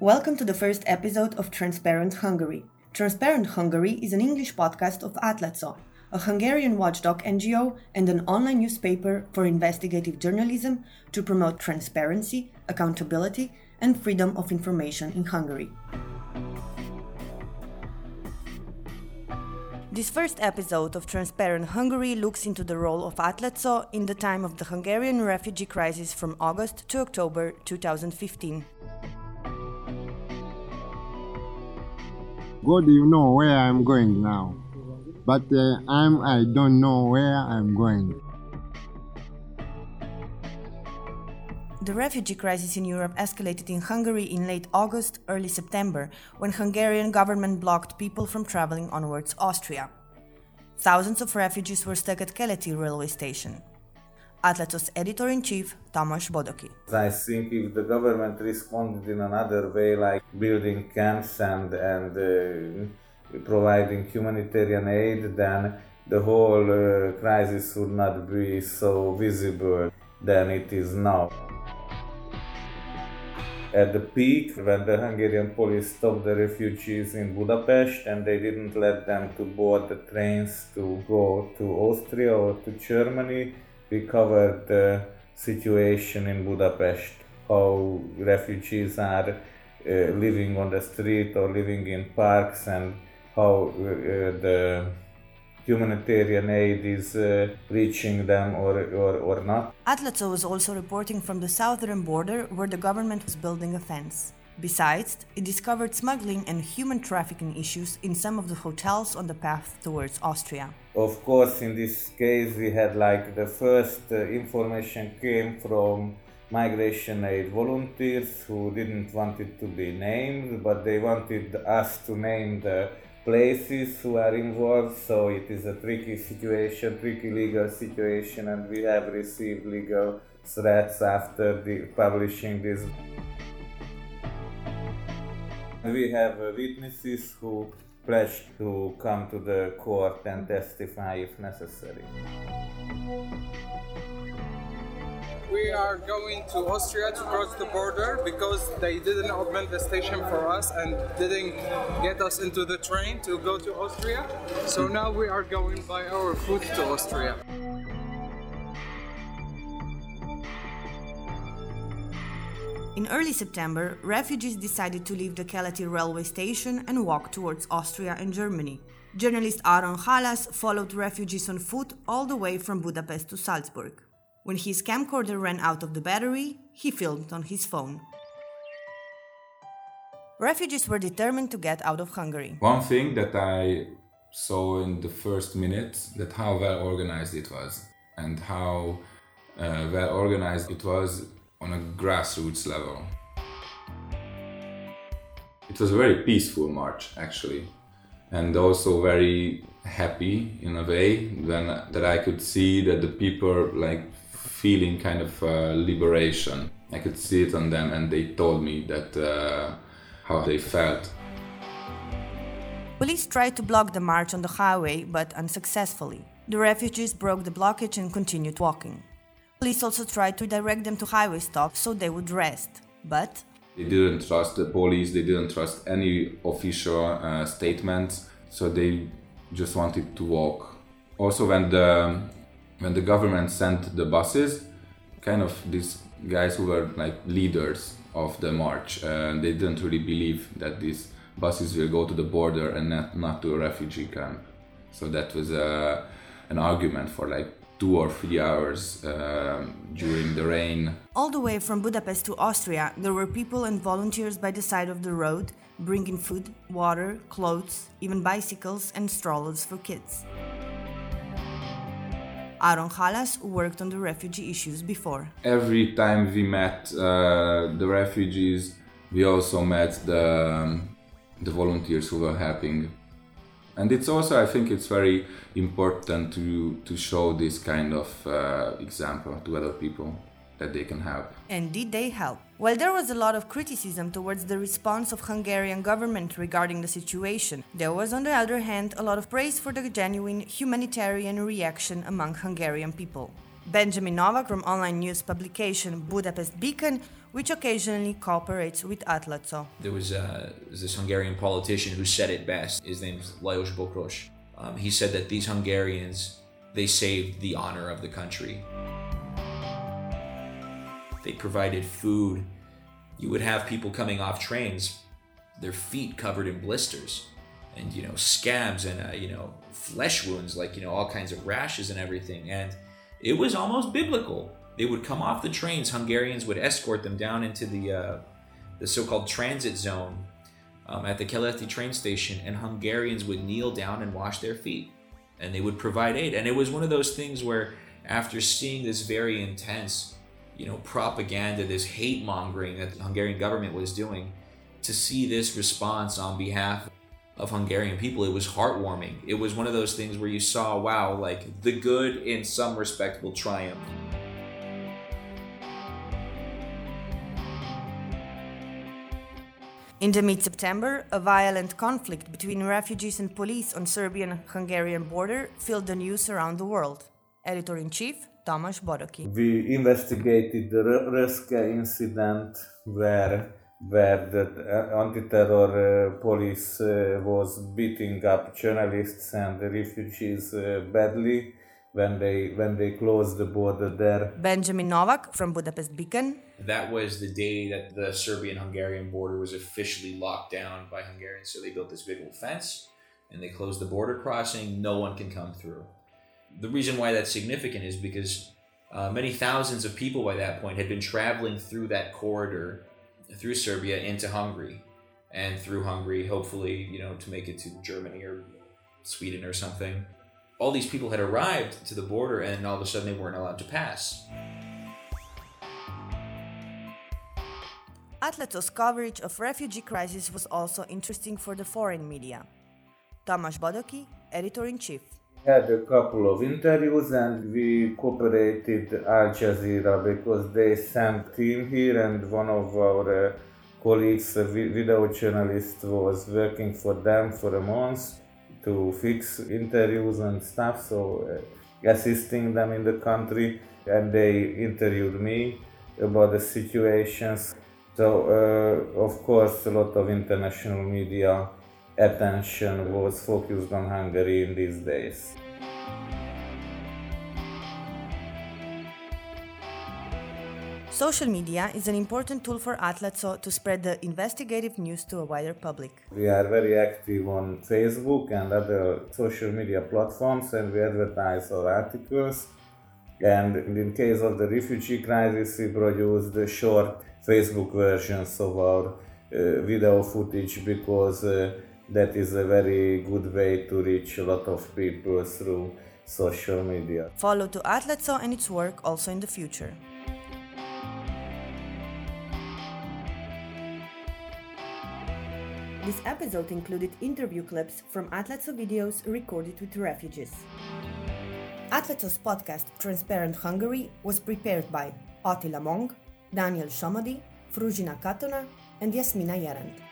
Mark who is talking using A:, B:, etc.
A: Welcome to the first episode of Transparent Hungary. Transparent Hungary is an English podcast of Atlatszo, a Hungarian watchdog NGO and an online newspaper for investigative journalism to promote transparency, accountability, and freedom of information in Hungary. This first episode of Transparent Hungary looks into the role of Atlatszo in the time of the Hungarian refugee crisis from August to October 2015.
B: God, you know where I'm going now, but uh, I'm I don't know where I'm going.
A: The refugee crisis in Europe escalated in Hungary in late August, early September, when Hungarian government blocked people from traveling onwards Austria. Thousands of refugees were stuck at Keleti railway station. Atlatszo's editor-in-chief, Tamas Bodoky.
C: I think if the government responded in another way, like building camps and, and uh, providing humanitarian aid, then the whole uh, crisis would not be so visible than it is now. At the peak, when the Hungarian police stopped the refugees in Budapest and they didn't let them to board the trains to go to Austria or to Germany, we covered the situation in Budapest, how refugees are uh, living on the street or living in parks, and how uh, the humanitarian aid is uh, reaching them or, or, or not.
A: Atlatszo was also reporting from the southern border where the government was building a fence. Besides, it discovered smuggling and human trafficking issues in some of the hotels on the path towards Austria.
C: Of course, in this case, we had like the first uh, information came from migration aid volunteers who didn't want it to be named, but they wanted us to name the places who are involved. So it is a tricky situation, tricky legal situation, and we have received legal threats after the publishing this. We have uh, witnesses who pledged to come to the court and testify if necessary.
D: We are going to Austria to cross the border because they didn't open the station for us and didn't get us into the train to go to Austria. So now we are going by our foot to Austria.
A: In early September, refugees decided to leave the Keleti railway station and walk towards Austria and Germany. Journalist Aron Halasz followed refugees on foot all the way from Budapest to Salzburg. When his camcorder ran out of the battery, he filmed on his phone. Refugees were determined to get out of Hungary.
E: One thing that I saw in the first minutes that how well organized it was and how uh, well organized it was on a grassroots level. It was a very peaceful march actually and also very happy in a way when that I could see that the people like feeling kind of uh, liberation. I could see it on them and they told me that uh, how they felt.
A: Police tried to block the march on the highway but unsuccessfully. The refugees broke the blockage and continued walking. Police also tried to direct them to highway stops so they would rest, but
E: they didn't trust the police, they didn't trust any official uh, statements, so they just wanted to walk. Also, when the when the government sent the buses, kind of these guys who were like leaders of the march, uh, they didn't really believe that these buses will go to the border and not, not to a refugee camp. So that was uh, an argument for like two or three hours uh, during the rain.
A: All the way from Budapest to Austria, there were people and volunteers by the side of the road, bringing food, water, clothes, even bicycles and strollers for kids. Aron Halasz worked on the refugee issues before.
E: Every time we met uh, the refugees, we also met the, um, the volunteers who were helping and it's also i think it's very important to to show this kind of uh, example to other people that they can help.
A: And did they help? While there was a lot of criticism towards the response of hungarian government regarding the situation. There was on the other hand a lot of praise for the genuine humanitarian reaction among hungarian people Benjamin Novak from online news publication Budapest Beacon, which occasionally cooperates with Atlatszo.
F: There was uh, this Hungarian politician who said it best. His name's Lajos Bokros. Um, he said that these Hungarians, they saved the honor of the country. They provided food. You would have people coming off trains, their feet covered in blisters and, you know, scabs and, uh, you know, flesh wounds, like, you know, all kinds of rashes and everything. And it was almost biblical. They would come off the trains, Hungarians would escort them down into the, uh, the so called transit zone um, at the Keleti train station, and Hungarians would kneel down and wash their feet. And they would provide aid. And it was one of those things where, after seeing this very intense you know, propaganda, this hate mongering that the Hungarian government was doing, to see this response on behalf of Hungarian people, it was heartwarming. It was one of those things where you saw, wow, like the good in some respect will triumph.
A: In the mid September, a violent conflict between refugees and police on Serbian Hungarian border filled the news around the world. Editor in chief Tamás Bodoky.
C: We investigated the Röszke incident where where the uh, anti-terror uh, police uh, was beating up journalists and the refugees uh, badly when they when they closed the border there.
A: Benjamin Novak from Budapest Beacon.
F: That was the day that the Serbian-Hungarian border was officially locked down by Hungarians. So they built this big old fence and they closed the border crossing. No one can come through the reason why that's significant is because uh, many thousands of people by that point had been traveling through that corridor through Serbia into Hungary and through Hungary, hopefully, you know, to make it to Germany or Sweden or something. All these people had arrived to the border and all of a sudden they weren't allowed to pass.
A: Atlatszo's coverage of refugee crisis was also interesting for the foreign media. Tamas Bodoky, editor-in-chief
C: had a couple of interviews and we cooperated Al Jazeera because they sent team here and one of our uh, colleagues, a video journalist, was working for them for a month to fix interviews and stuff, so uh, assisting them in the country and they interviewed me about the situations. So, uh, of course, a lot of international media attention was focused on Hungary in these days.
A: Social media is an important tool for Atlatszo to spread the investigative news to a wider public.
C: We are very active on Facebook and other social media platforms and we advertise our articles. And in case of the refugee crisis, we produce the short Facebook versions of our uh, video footage because uh, that is a very good way to reach a lot of people through social media.
A: Follow to Atlatszo and its work also in the future. This episode included interview clips from Atlatszo videos recorded with refugees. Atlatszo's podcast Transparent Hungary was prepared by Attila Mong, Daniel Shamadi, Fruzsina Katona, and Jasmina Jerant.